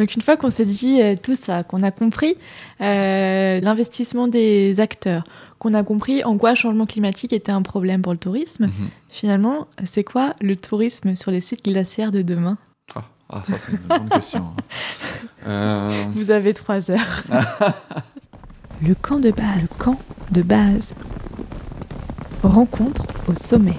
Donc une fois qu'on s'est dit euh, tout ça, qu'on a compris euh, l'investissement des acteurs, qu'on a compris en quoi le changement climatique était un problème pour le tourisme, Mhm. finalement, c'est quoi le tourisme sur les sites glaciaires de demain? Ah, ah, ça c'est une bonne question. hein. Euh, Vous avez trois heures. le camp de base. Le camp de base. Rencontre au sommet.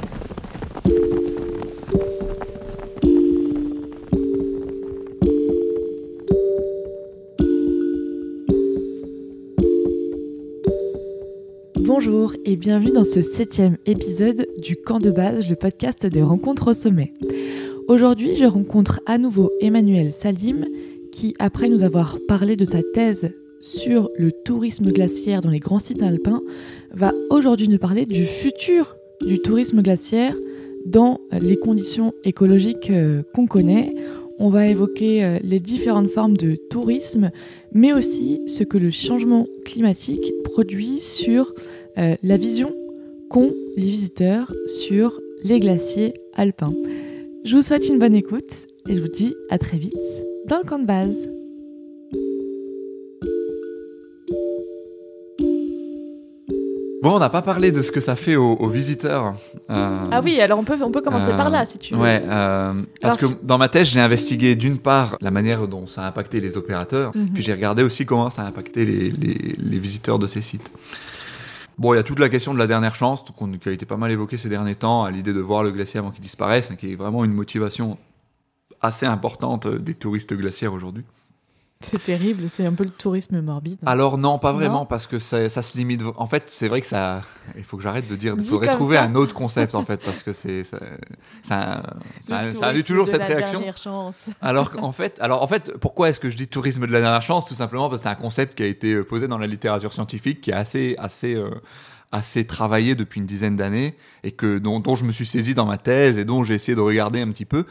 Bonjour et bienvenue dans ce septième épisode du Camp de base, le podcast des rencontres au sommet. Aujourd'hui, je rencontre à nouveau Emmanuel Salim, qui, après nous avoir parlé de sa thèse sur le tourisme glaciaire dans les grands sites alpins, va aujourd'hui nous parler du futur du tourisme glaciaire dans les conditions écologiques euh, qu'on connaît. On va évoquer euh, les différentes formes de tourisme, mais aussi ce que le changement climatique produit sur euh, la vision qu'ont les visiteurs sur les glaciers alpins. Je vous souhaite une bonne écoute et je vous dis à très vite dans le camp de base. Bon, on n'a pas parlé de ce que ça fait aux, aux visiteurs. Euh, Ah oui, alors on peut, on peut commencer euh, par là si tu veux. Ouais, euh, parce Alors, que dans ma thèse, j'ai investigué d'une part la manière dont ça a impacté les opérateurs, Mhm. puis j'ai regardé aussi comment ça a impacté les, les- les visiteurs de ces sites. Bon, il y a toute la question de la dernière chance, qui a été pas mal évoquée ces derniers temps, à l'idée de voir le glacier avant qu'il disparaisse, hein, qui est vraiment une motivation assez importante euh, des touristes glaciaires aujourd'hui. C'est terrible, c'est un peu le tourisme morbide. Alors non, pas Non vraiment, parce que ça, ça se limite. En fait, c'est vrai que ça. Il faut que j'arrête de dire. Il faudrait trouver ça. un autre concept en fait, parce que c'est ça, ça, a eu tourisme toujours de cette la réaction. dernière chance. Alors qu'en fait, alors en fait, pourquoi est-ce que je dis tourisme de la dernière chance? Tout simplement parce que c'est un concept qui a été euh, posé dans la littérature scientifique, qui est assez, assez, euh, assez travaillé depuis une dizaine d'années et que dont, dont je me suis saisi dans ma thèse et dont j'ai essayé de regarder un petit peu.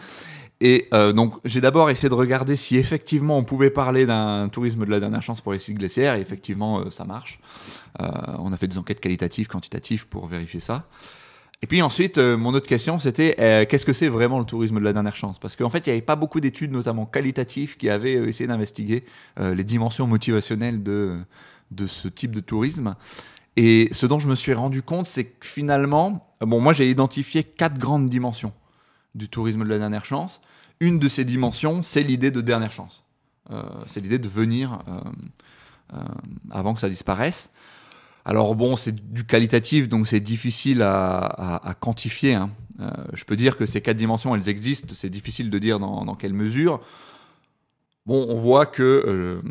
Et euh, donc, j'ai d'abord essayé de regarder si effectivement on pouvait parler d'un tourisme de la dernière chance pour les sites glaciaires. Et effectivement, euh, ça marche. Euh, on a fait des enquêtes qualitatives, quantitatives pour vérifier ça. Et puis ensuite, mon autre question, c'était qu'est-ce que c'est vraiment le tourisme de la dernière chance? Parce qu'en fait, il n'y avait pas beaucoup d'études, notamment qualitatives, qui avaient essayé d'investiguer les dimensions motivationnelles de, de ce type de tourisme. Et ce dont je me suis rendu compte, c'est que finalement, bon, moi j'ai identifié quatre grandes dimensions du tourisme de la dernière chance. Une de ces dimensions, c'est l'idée de dernière chance. Euh, c'est l'idée de venir euh, euh, avant que ça disparaisse. Alors bon, c'est du qualitatif, donc c'est difficile à, quantifier. hein. Je peux dire que ces quatre dimensions, elles existent. C'est difficile de dire dans, quelle mesure. Bon, on voit que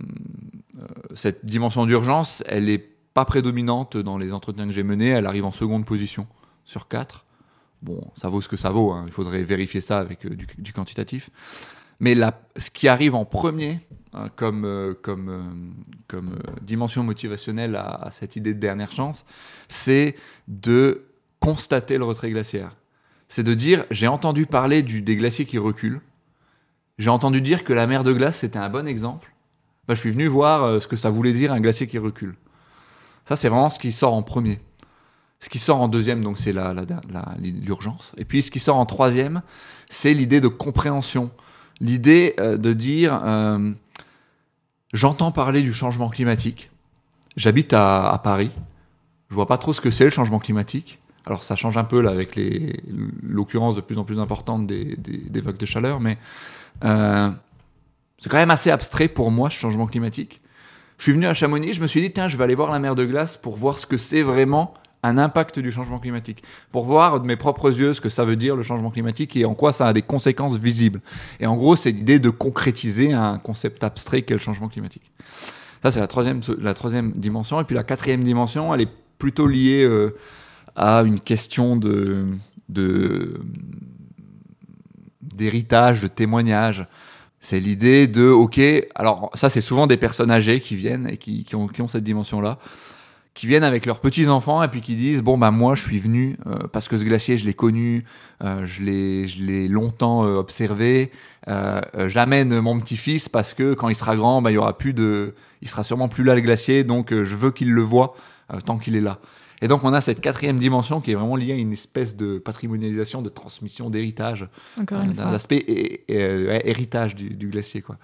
cette dimension d'urgence, elle n'est pas prédominante dans les entretiens que j'ai menés. Elle arrive en seconde position sur quatre. Bon, ça vaut ce que ça vaut. hein. Il faudrait vérifier ça avec euh, du, quantitatif. Mais ce qui arrive en premier hein, comme, euh, euh, dimension motivationnelle à, cette idée de dernière chance, c'est de constater le retrait glaciaire. C'est de dire, j'ai entendu parler du, des glaciers qui reculent. J'ai entendu dire que la mer de glace, c'était un bon exemple. Bah, je suis venu voir ce que ça voulait dire un glacier qui recule. Ça, c'est vraiment ce qui sort en premier. Ce qui sort en deuxième, donc c'est la- la- la- l'urgence. Et puis ce qui sort en troisième, c'est l'idée de compréhension. L'idée euh, de dire, euh, j'entends parler du changement climatique. J'habite à, Paris. Je vois pas trop ce que c'est le changement climatique. Alors ça change un peu là avec l'occurrence de plus en plus importante des vagues de chaleur, mais euh, c'est quand même assez abstrait pour moi ce changement climatique. Je suis venu à Chamonix, je me suis dit tiens je vais aller voir la mer de glace pour voir ce que c'est vraiment un impact du changement climatique, pour voir de mes propres yeux ce que ça veut dire le changement climatique et en quoi ça a des conséquences visibles. Et en gros c'est l'idée de concrétiser un concept abstrait qu'est le changement climatique. Ça c'est la troisième, la troisième dimension. Et puis la quatrième dimension, elle est plutôt liée euh, à une question de, de d'héritage, de témoignage. C'est l'idée de, ok, alors ça c'est souvent des personnes âgées qui viennent et qui, qui ont, qui ont cette dimension-là, qui viennent avec leurs petits-enfants et puis qui disent, bon bah moi je suis venu euh, parce que ce glacier je l'ai connu, euh, je l'ai je l'ai longtemps euh, observé, euh, j'amène mon petit-fils parce que quand il sera grand, bah, il y aura plus de, il sera sûrement plus là le glacier, donc je veux qu'il le voit euh, tant qu'il est là. Et donc on a cette quatrième dimension qui est vraiment liée à une espèce de patrimonialisation, de transmission, d'héritage, Encore une fois. héritage du, du glacier. Quoi.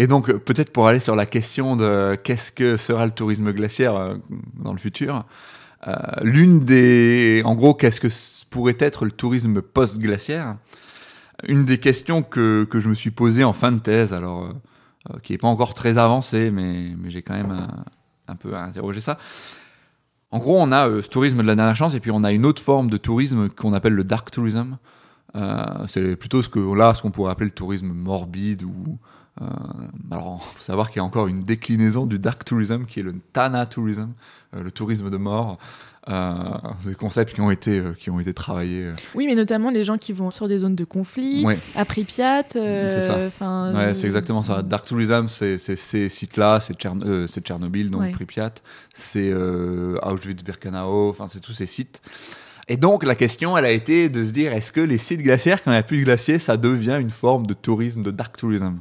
Et donc, peut-être pour aller sur la question de qu'est-ce que sera le tourisme glaciaire dans le futur, l'une des. En gros, qu'est-ce que pourrait être le tourisme post-glaciaire Une des questions que, que je me suis posée en fin de thèse, alors qui n'est pas encore très avancée, mais, mais j'ai quand même un, peu interrogé ça, en gros, on a euh, ce tourisme de la dernière chance et puis on a une autre forme de tourisme qu'on appelle le dark tourism. Euh, c'est plutôt ce que là, ce qu'on pourrait appeler le tourisme morbide ou euh, alors, faut savoir qu'il y a encore une déclinaison du dark tourism qui est le Tana tourism, le tourisme de mort. Euh, des concepts qui ont été, euh, qui ont été travaillés. Euh. Oui, mais notamment les gens qui vont sur des zones de conflit, à Pripyat. c'est ça. Ouais, c'est exactement ça. Dark Tourism, c'est ces sites-là, c'est Tchernobyl, donc Pripyat, c'est Auschwitz-Birkenau, enfin, c'est tous ces sites. Et donc la question, elle a été de se dire, est-ce que les sites glaciaires, quand il n'y a plus de glaciers, ça devient une forme de tourisme, de dark tourism?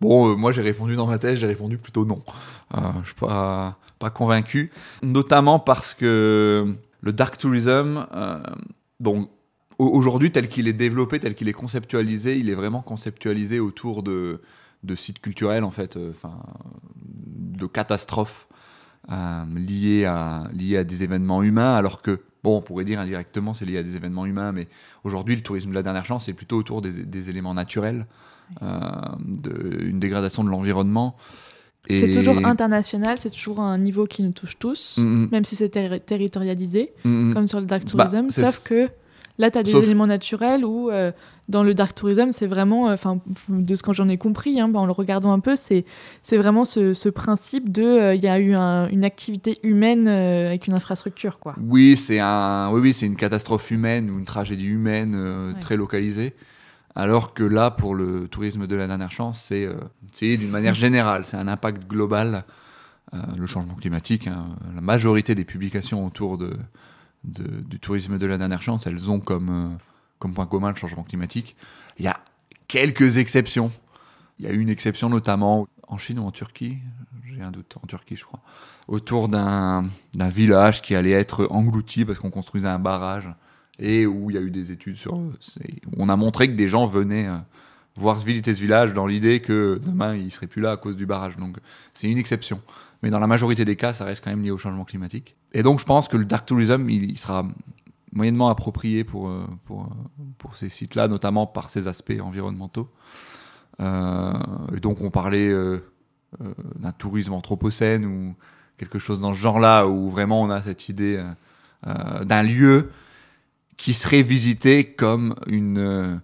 Bon, moi j'ai répondu dans ma thèse, j'ai répondu plutôt non. je suis pas convaincu, notamment parce que le dark tourism, euh, bon, aujourd'hui tel qu'il est développé, tel qu'il est conceptualisé, il est vraiment conceptualisé autour de, sites culturels en fait, euh, enfin, de catastrophes euh, liées à des événements humains, alors que bon, on pourrait dire indirectement c'est lié à des événements humains, mais aujourd'hui le tourisme de la dernière chance c'est plutôt autour des éléments naturels, de, une dégradation de l'environnement. C'est toujours international, c'est toujours un niveau qui nous touche tous, mm, mm. même si c'est territorialisé, mm, comme sur le dark bah, tourism. sauf que là, tu as des éléments naturels où, euh, dans le dark tourism, c'est vraiment, euh, de ce que j'en ai compris, hein, bah, en le regardant un peu, c'est vraiment ce, principe de euh, il y a eu une activité humaine avec une infrastructure. Quoi. Oui, c'est un, oui, oui, une catastrophe humaine ou une tragédie humaine très localisée. Alors que là, pour le tourisme de la dernière chance, c'est euh, d'une manière générale, c'est un impact global. Euh, le changement climatique, hein. la majorité des publications autour de, du tourisme de la dernière chance, elles ont comme, euh, comme point commun le changement climatique. Il y a quelques exceptions. Il y a une exception notamment en Chine ou en Turquie, j'ai un doute, en Turquie je crois, autour d'un village qui allait être englouti parce qu'on construisait un barrage et où il y a eu des études sur. On a montré que des gens venaient euh, voir visiter ce village dans l'idée que demain ils seraient plus là à cause du barrage. Donc c'est une exception. Mais dans la majorité des cas, ça reste quand même lié au changement climatique. Et donc je pense que le dark tourism, il, sera moyennement approprié pour, euh, pour, euh, pour ces sites-là, notamment par ses aspects environnementaux. et donc on parlait d'un tourisme anthropocène ou quelque chose dans ce genre-là, où vraiment on a cette idée d'un lieu qui serait visité comme une, euh,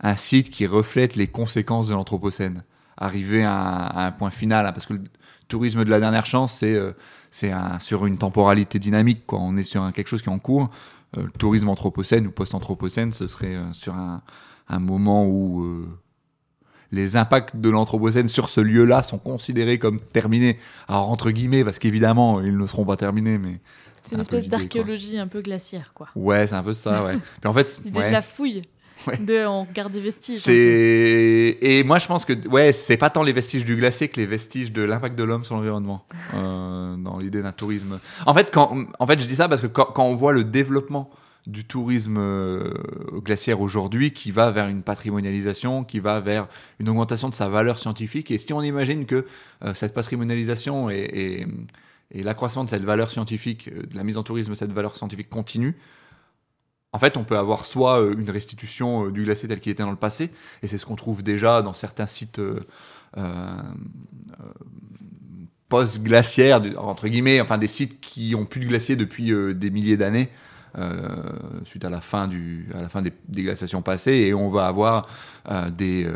un site qui reflète les conséquences de l'Anthropocène. Arriver à, un point final, hein, parce que le tourisme de la dernière chance, c'est euh, sur une temporalité dynamique. Quoi. On est sur quelque chose qui est en cours. Euh, le tourisme anthropocène ou post-anthropocène, ce serait sur un, un, moment où les impacts de l'Anthropocène sur ce lieu-là sont considérés comme terminés. Alors, entre guillemets, parce qu'évidemment, ils ne seront pas terminés, mais c'est une espèce d'archéologie un peu glaciaire, quoi. Ouais, c'est un peu ça, ouais. Puis en fait, l'idée de la fouille. De, on regarde des vestiges. C'est et moi je pense que ouais c'est pas tant les vestiges du glacier que les vestiges de l'impact de l'homme sur l'environnement euh, dans l'idée d'un tourisme. En fait quand en fait je dis ça parce que quand, quand on voit le développement du tourisme euh, glaciaire aujourd'hui qui va vers une patrimonialisation, qui va vers une augmentation de sa valeur scientifique. Et si on imagine que euh, cette patrimonialisation est, est et l'accroissement de cette valeur scientifique, euh, de la mise en tourisme de cette valeur scientifique continue, en fait, on peut avoir soit euh, une restitution euh, du glacier tel qu'il était dans le passé, et c'est ce qu'on trouve déjà dans certains sites post-glaciaires, entre guillemets, enfin des sites qui ont plus de glacier depuis des milliers d'années, suite à la fin, du, à la fin des, glaciations passées, et on va avoir des,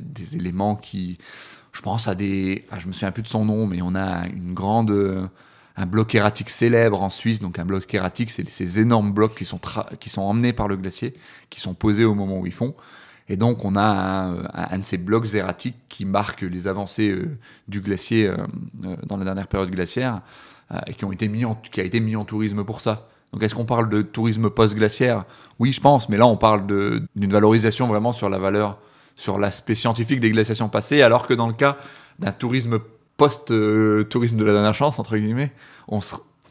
des éléments qui je pense à des, je me souviens plus de son nom, mais on a une grande, euh, un bloc erratique célèbre en Suisse. Donc un bloc erratique, c'est ces énormes blocs qui sont, qui sont emmenés par le glacier, qui sont posés au moment où ils font. Et donc on a un, de ces blocs erratiques qui marque les avancées euh, du glacier euh, dans la dernière période glaciaire et qui ont été mis en, qui a été mis en tourisme pour ça. Donc est-ce qu'on parle de tourisme post-glaciaire? Oui, je pense, mais là on parle d'une valorisation vraiment sur la valeur sur l'aspect scientifique des glaciations passées, alors que dans le cas d'un tourisme post-tourisme de la dernière chance, entre guillemets, on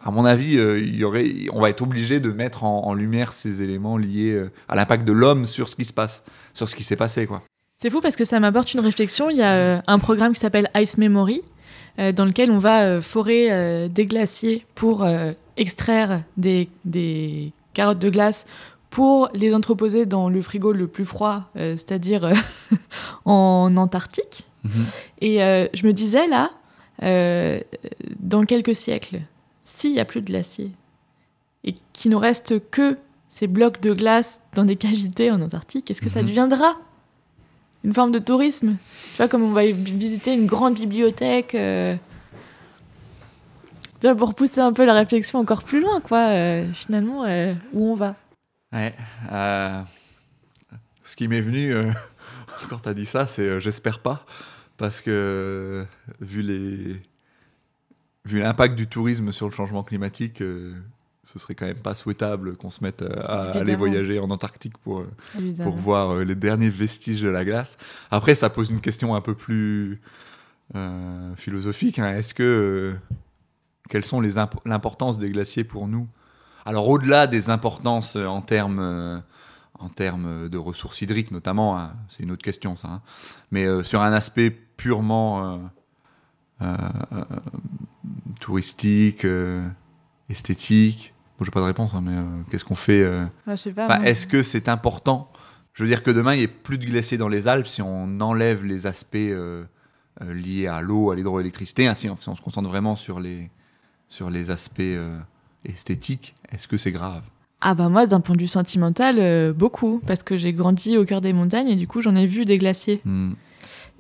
à mon avis, euh, il y aurait, on va être obligé de mettre en, lumière ces éléments liés euh, à l'impact de l'homme sur ce qui se passe, sur ce qui s'est passé. quoi. C'est fou parce que ça m'apporte une réflexion. Il y a euh, un programme qui s'appelle Ice Memory, euh, dans lequel on va euh, forer euh, des glaciers pour euh, extraire des, des carottes de glace pour les entreposer dans le frigo le plus froid, euh, c'est-à-dire euh, en Antarctique. Mhm. Et euh, je me disais là, dans quelques siècles, s'il n'y a plus de glaciers et qu'il nous reste que ces blocs de glace dans des cavités en Antarctique, est-ce que ça Mhm. deviendra une forme de tourisme? Tu vois, comme on va visiter une grande bibliothèque. pour pousser un peu la réflexion encore plus loin, quoi. euh, finalement, euh, où on va Ouais. euh, ce qui m'est venu euh, quand tu as dit ça, c'est euh, j'espère pas. Parce que vu les vu l'impact du tourisme sur le changement climatique, euh, ce serait quand même pas souhaitable qu'on se mette à aller voyager en Antarctique pour, voir euh, les derniers vestiges de la glace. Après, ça pose une question un peu plus euh, philosophique. hein. Est-ce que euh, quelles sont les l'importance des glaciers pour nous? Alors, au-delà des importances euh, en termes euh, en termes de ressources hydriques, notamment, hein, c'est une autre question, ça. hein. Mais euh, sur un aspect purement euh, euh, euh, touristique, esthétique. Bon, j'ai pas de réponse, hein, mais qu'est-ce qu'on fait Ouais, moi. est-ce que c'est important? Je veux dire que demain, il n'y ait plus de glaciers dans les Alpes si on enlève les aspects liés à l'eau, à l'hydroélectricité, ainsi on, si on se concentre vraiment sur les, sur les aspects esthétiques. Est-ce que c'est grave? Ah bah moi, d'un point de vue sentimental, euh, beaucoup, parce que j'ai grandi au cœur des montagnes et du coup j'en ai vu des glaciers. Hmm.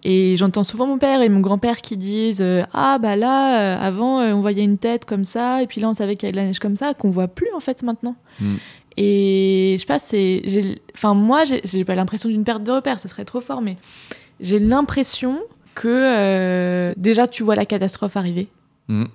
Et j'entends souvent mon père et mon grand-père qui disent euh, ah bah là euh, avant on voyait une tête comme ça et puis là on savait qu'il y avait de la neige comme ça qu'on voit plus en fait maintenant. Mm. Et je sais pas c'est j'ai enfin moi j'ai pas l'impression d'une perte de repère ce serait trop fort mais j'ai l'impression que déjà tu vois la catastrophe arriver. Mm.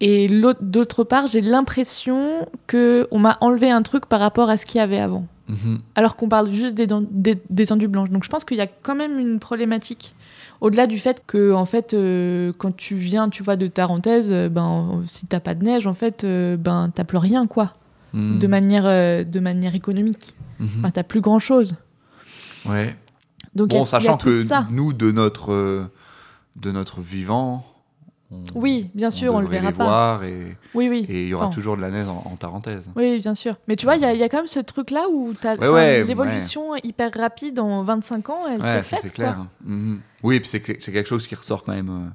Et d'autre part, j'ai l'impression que on m'a enlevé un truc par rapport à ce qu'il y avait avant. Mhm. Alors qu'on parle juste d'éten- d'é- d'étendues blanches. Donc je pense qu'il y a quand même une problématique. Au-delà du fait que, en fait, euh, quand tu viens, tu vois, de Tarentaise, euh, ben, si t'as pas de neige, en fait, euh, ben, t'as plus rien, quoi. Mhm. De, manière, euh, de manière économique. Mhm. Enfin, t'as plus grand-chose. Ouais. Donc Bon, a sachant que ça. nous, de notre, euh, de notre vivant, on, Oui, bien sûr, on le verra les pas. voir et Oui, oui. et il y aura Enfin, toujours de la neige en, en Tarentaise. Oui, bien sûr. Mais tu vois, il y, a- il y a quand même ce truc-là où Ouais, l'évolution hyper rapide en 25 ans, elle s'est faite. c'est quoi. clair. Mhm. Oui, puis c'est que- c'est quelque chose qui ressort quand même. euh,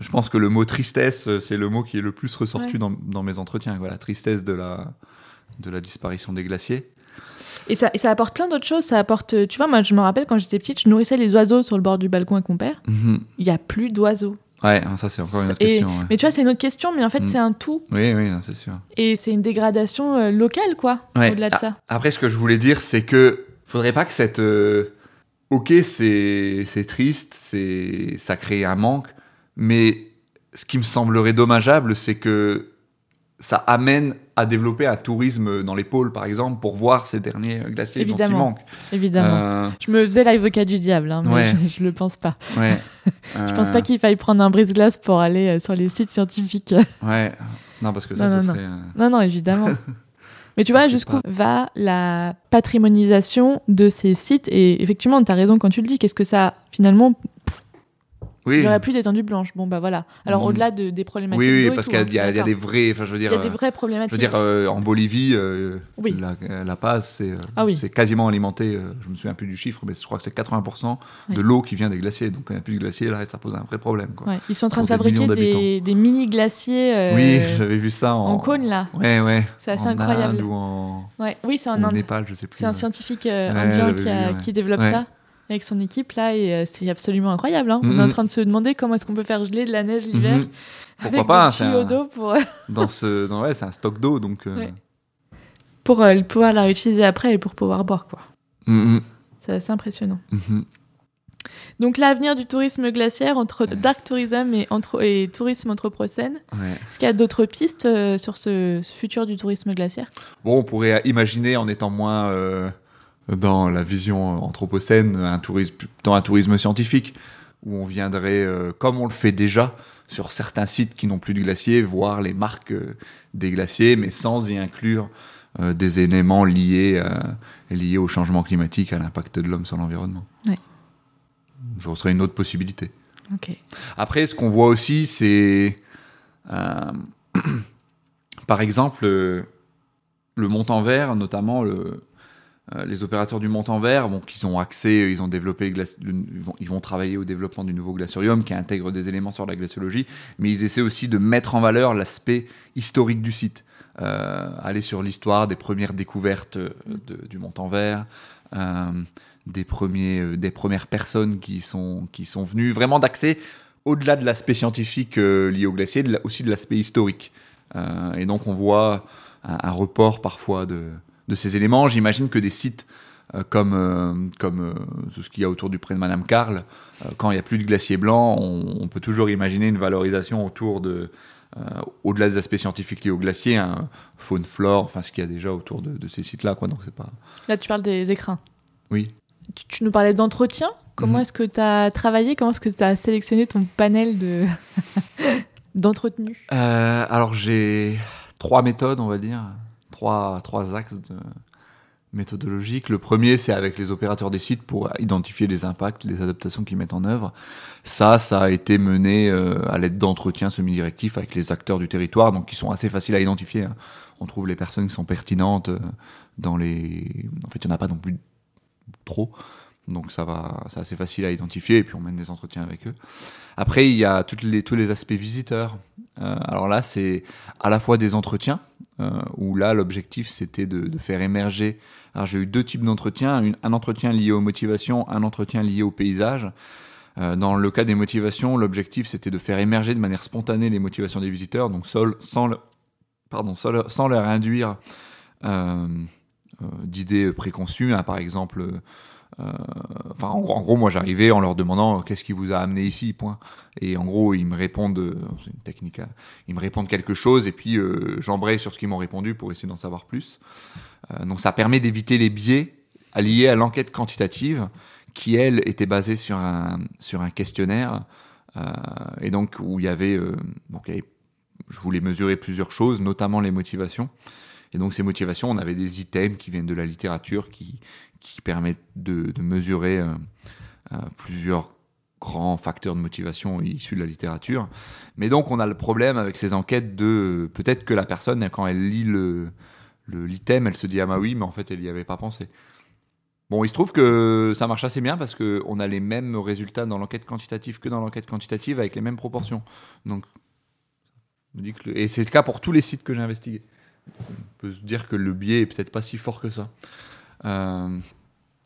Je pense que le mot tristesse, euh, c'est le mot qui est le plus ressorti dans, dans mes entretiens. Quoi. La tristesse de la, de la disparition des glaciers. Et ça, et ça apporte plein d'autres choses. Ça apporte, tu vois, moi je me rappelle quand j'étais petite, je nourrissais les oiseaux sur le bord du balcon avec mon père. Mhm. Il y a plus d'oiseaux. Ouais, ça c'est encore une autre Et- question. ouais. Mais tu vois, c'est une autre question, mais en fait Mm. c'est un tout. Oui, oui, c'est sûr. Et c'est une dégradation euh, locale, quoi, Ouais. au-delà de Ah, ça. Après, ce que je voulais dire, c'est que faudrait pas que cette. euh, Ok, c'est c'est triste, c'est ça crée un manque, mais ce qui me semblerait dommageable, c'est que ça amène à développer un tourisme dans les pôles, par exemple, pour voir ces derniers glaciers dont il Évidemment. manque. Évidemment. Euh, Je me faisais l'avocat du diable, hein, mais Ouais. je, je le pense pas. ouais. Je pense Euh, pas qu'il faille prendre un brise-glace pour aller euh, sur les sites scientifiques. Ouais. Non, parce que ça, Non, ce non, serait. euh, non, non, évidemment. Mais tu vois, jusqu'où va la patrimonialisation de ces sites? Et effectivement, tu as raison quand tu le dis. Qu'est-ce que ça, finalement, il Oui. n'y aurait plus d'étendue blanche. Bon, bah voilà. Alors, Mhm. au-delà de- des problématiques. Oui, oui, parce qu'il y, a- hein, il y a- il des vrais. Enfin, je veux dire. Il y a des euh, vraies Je problématiques. veux dire, euh, en Bolivie, euh, Oui. la, la Paz, c'est Ah oui. c'est quasiment alimenté, euh, je me souviens plus du chiffre, mais je crois que c'est 80% de Ouais. l'eau qui vient des glaciers. Donc quand il n'y a plus de glaciers, là, ça pose un vrai problème. Quoi. Ouais, Ils sont en train de des fabriquer des, des mini-glaciers Oui, j'avais vu ça en, en cône, là. Ouais, ouais. C'est assez en incroyable. Inde ou en Ouais. Oui, c'est en Inde. Népal, je sais plus. C'est un scientifique indien qui, développe ça avec son équipe là et euh, c'est absolument incroyable. hein. On est Mhm. en train de se demander comment est-ce qu'on peut faire geler de la neige l'hiver Mhm. Pourquoi pas c'est un- d'eau pour, dans ce, dans, ouais, c'est un stock d'eau, donc. euh, Ouais. pour euh, pouvoir la réutiliser après et pour pouvoir boire quoi. mhm, C'est assez impressionnant. mhm. Donc l'avenir du tourisme glaciaire entre dark tourism et, entre- et tourisme anthropocène. Ouais. Est-ce qu'il y a d'autres pistes euh, sur ce, ce futur du tourisme glaciaire? Bon, on pourrait imaginer, en étant moins euh, dans la vision anthropocène, un tourisme, dans un tourisme scientifique, où on viendrait, euh, comme on le fait déjà, sur certains sites qui n'ont plus de glaciers, voir les marques euh, des glaciers, mais sans y inclure euh, des éléments liés, liés au changement climatique, à l'impact de l'homme sur l'environnement. je serait une autre possibilité. Après, ce qu'on voit aussi, c'est par exemple le, montant vert, notamment le, les opérateurs du montant vert, bon, qui ont accès, ils ont développé, ils, vont, travailler au développement du nouveau glaciarium qui intègre des éléments sur la glaciologie, mais ils essaient aussi de mettre en valeur l'aspect historique du site. Euh, aller sur l'histoire des premières découvertes euh, du montant vert, euh, des, premiers, euh, des premières personnes qui sont, qui sont venues, vraiment d'accès au-delà de l'aspect scientifique euh, lié au glacier, aussi de l'aspect historique. Euh, et donc on voit un report parfois de, de ces éléments. J'imagine que des sites euh, comme, euh, comme euh, ce qu'il y a autour du pré de Madame Carl, quand il n'y a plus de glacier blanc, on, on peut toujours imaginer une valorisation autour de, au-delà des aspects scientifiques liés au glacier, un faune, flore, enfin ce qu'il y a déjà autour de, de ces sites-là, quoi. Donc c'est pas. Là, tu parles des écrins. Oui. Tu, tu nous parlais d'entretien. Comment Mhm. est-ce que tu as travaillé? Comment est-ce que tu as sélectionné ton panel de d'entretenu alors j'ai trois méthodes, on va dire, trois, axes méthodologiques. Le premier, c'est avec les opérateurs des sites pour identifier les impacts, les adaptations qu'ils mettent en œuvre. Ça, ça a été mené euh, à l'aide d'entretiens semi-directifs avec les acteurs du territoire, donc qui sont assez faciles à identifier. hein. On trouve les personnes qui sont pertinentes euh, dans les. En fait, il n'y en a pas non plus trop. Donc ça va, c'est assez facile à identifier et puis on mène des entretiens avec eux. Après, il y a toutes les, tous les aspects visiteurs. Euh, alors là, c'est à la fois des entretiens, euh, où là, l'objectif, c'était de, faire émerger. Alors j'ai eu deux types d'entretiens, un entretien lié aux motivations, un entretien lié au paysage. Euh, dans le cas des motivations, l'objectif, c'était de faire émerger de manière spontanée les motivations des visiteurs, donc sans, pardon, sans, leur, induire d'idées préconçues. hein, par exemple, enfin, en, gros- moi, j'arrivais en leur demandant euh, qu'est-ce qui vous a amené ici, point. Et en gros, ils me répondent, euh, c'est une technique, ils me répondent quelque chose et puis euh, j'embraye sur ce qu'ils m'ont répondu pour essayer d'en savoir plus. Euh, donc, ça permet d'éviter les biais liés à l'enquête quantitative qui, elle, était basée sur un, sur un questionnaire euh, et donc où il y avait, euh, donc, il y avait- je voulais mesurer plusieurs choses, notamment les motivations. Et donc, ces motivations, on avait des items qui viennent de la littérature qui, qui permettent de, mesurer euh, euh, plusieurs grands facteurs de motivation issus de la littérature. Mais donc, on a le problème avec ces enquêtes de peut-être que la personne, quand elle lit le l'item, elle se dit ah bah oui, mais en fait, elle n'y avait pas pensé. Bon, il se trouve que ça marche assez bien parce que on a les mêmes résultats dans l'enquête quantitative que dans l'enquête quantitative avec les mêmes proportions. Donc, et c'est le cas pour tous les sites que j'ai investigués. On peut se dire que le biais est peut-être pas si fort que ça. Euh,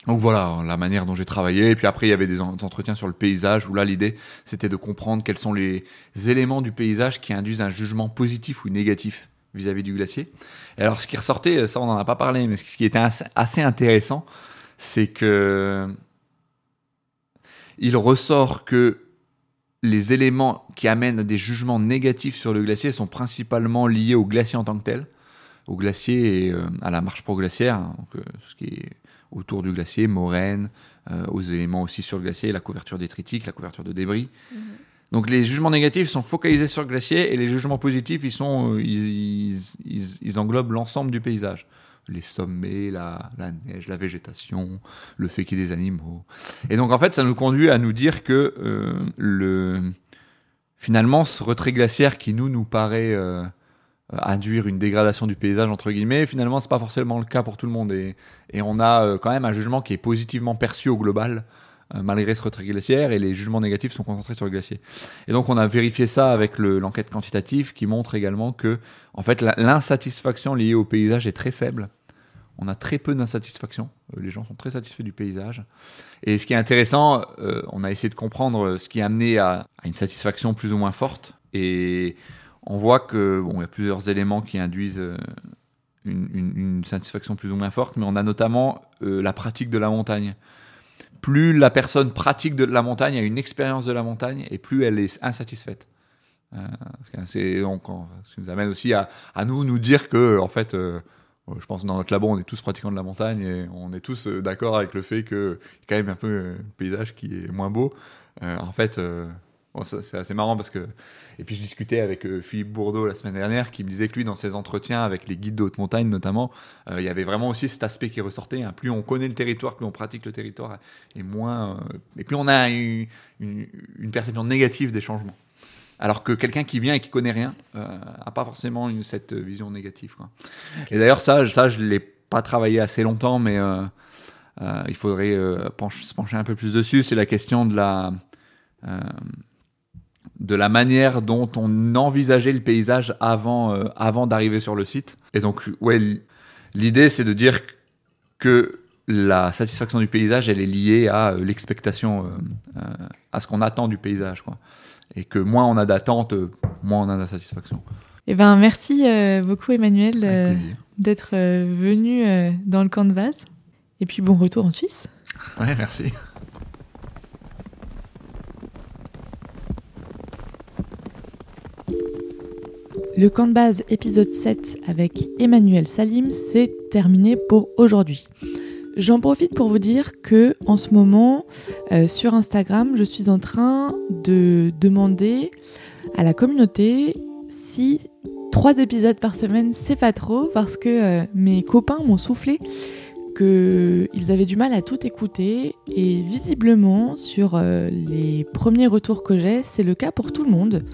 donc voilà la manière dont j'ai travaillé. Et puis après, il y avait des en- des entretiens sur le paysage où là, l'idée, c'était de comprendre quels sont les éléments du paysage qui induisent un jugement positif ou négatif vis-à-vis du glacier. Et alors, ce qui ressortait, ça, on n'en a pas parlé, mais ce qui était assez- assez intéressant, c'est que il ressort que les éléments qui amènent à des jugements négatifs sur le glacier sont principalement liés au glacier en tant que tel, au glacier et euh, à la marche progrglaciaire, hein, donc, euh, ce qui est autour du glacier, moraine, euh, aux éléments aussi sur le glacier, la couverture détritique, la couverture de débris. Donc les jugements négatifs sont focalisés sur le glacier et les jugements positifs, ils, sont, ils, ils- ils- ils englobent l'ensemble du paysage. Les sommets, la, la neige, la végétation, le fait qu'il y ait des animaux. Et donc en fait, ça nous conduit à nous dire que euh, le, finalement, ce retrait glaciaire qui nous, nous paraît euh, induire une dégradation du paysage, entre guillemets, finalement, c'est pas forcément le cas pour tout le monde. Et, on a euh, quand même un jugement qui est positivement perçu au global, euh, malgré ce retrait glaciaire, et les jugements négatifs sont concentrés sur le glacier. Et donc on a vérifié ça avec le- l'enquête quantitative qui montre également que en fait l'insatisfaction liée au paysage est très faible. On a très peu d'insatisfaction. Euh, Les gens sont très satisfaits du paysage. Et ce qui est intéressant, euh, on a essayé de comprendre euh, ce qui a amené à, à une satisfaction plus ou moins forte. Et on voit que bon, il y a plusieurs éléments qui induisent euh, une, satisfaction plus ou moins forte, mais on a notamment euh, la pratique de la montagne plus la personne pratique de la montagne, a une expérience de la montagne, et plus elle est insatisfaite. Euh, c'est ce qui nous amène aussi à, nous nous dire que en fait, je pense que dans notre labo, on est tous pratiquants de la montagne et on est tous d'accord avec le fait que y a quand même un peu un paysage qui est moins beau. En fait, euh, c'est assez marrant parce que. Et puis je discutais avec euh, Philippe Bourdeau la semaine dernière qui me disait que lui, dans ses entretiens avec les guides de haute montagne notamment, euh, il y avait vraiment aussi cet aspect qui ressortait. Hein. Plus on connaît le territoire, plus on pratique le territoire, et moins. Euh, et plus on a une, une, perception négative des changements. Alors que quelqu'un qui vient et qui connaît rien a pas forcément une, cette vision négative. Quoi. Et d'ailleurs, ça, ça, je l'ai pas travaillé assez longtemps, mais il faudrait se pencher un peu plus dessus. C'est la question de la de la manière dont on envisageait le paysage avant, euh, avant d'arriver sur le site. Et donc, ouais, l'idée, c'est de dire que la satisfaction du paysage, elle est liée à euh, l'expectation, euh, à ce qu'on attend du paysage. Quoi. Et que moins on a d'attente, moins on a de satisfaction. Eh ben, merci beaucoup, Emmanuel, d'être venu dans le camp de base. Et puis, bon retour en Suisse. Ouais, merci. Le camp de base épisode 7 avec Emmanuel Salim, c'est terminé pour aujourd'hui. J'en profite pour vous dire que en ce moment, euh, sur Instagram, je suis en train de demander à la communauté si trois épisodes par semaine, c'est pas trop, parce que euh, mes copains m'ont soufflé qu'ils avaient du mal à tout écouter et visiblement sur euh, les premiers retours que j'ai, c'est le cas pour tout le monde.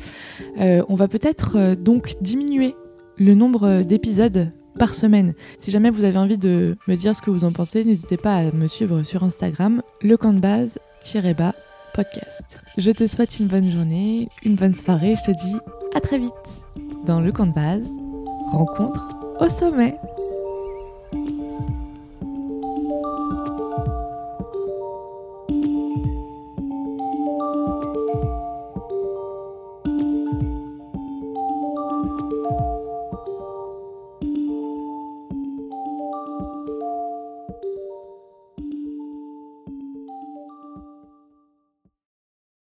Euh, on va peut-être euh, donc diminuer le nombre d'épisodes par semaine. Si jamais vous avez envie de me dire ce que vous en pensez, n'hésitez pas à me suivre sur Instagram, le camp de base-bas podcast. Je te souhaite une bonne journée, une bonne soirée, je te dis à très vite dans le camp de base, rencontre au sommet.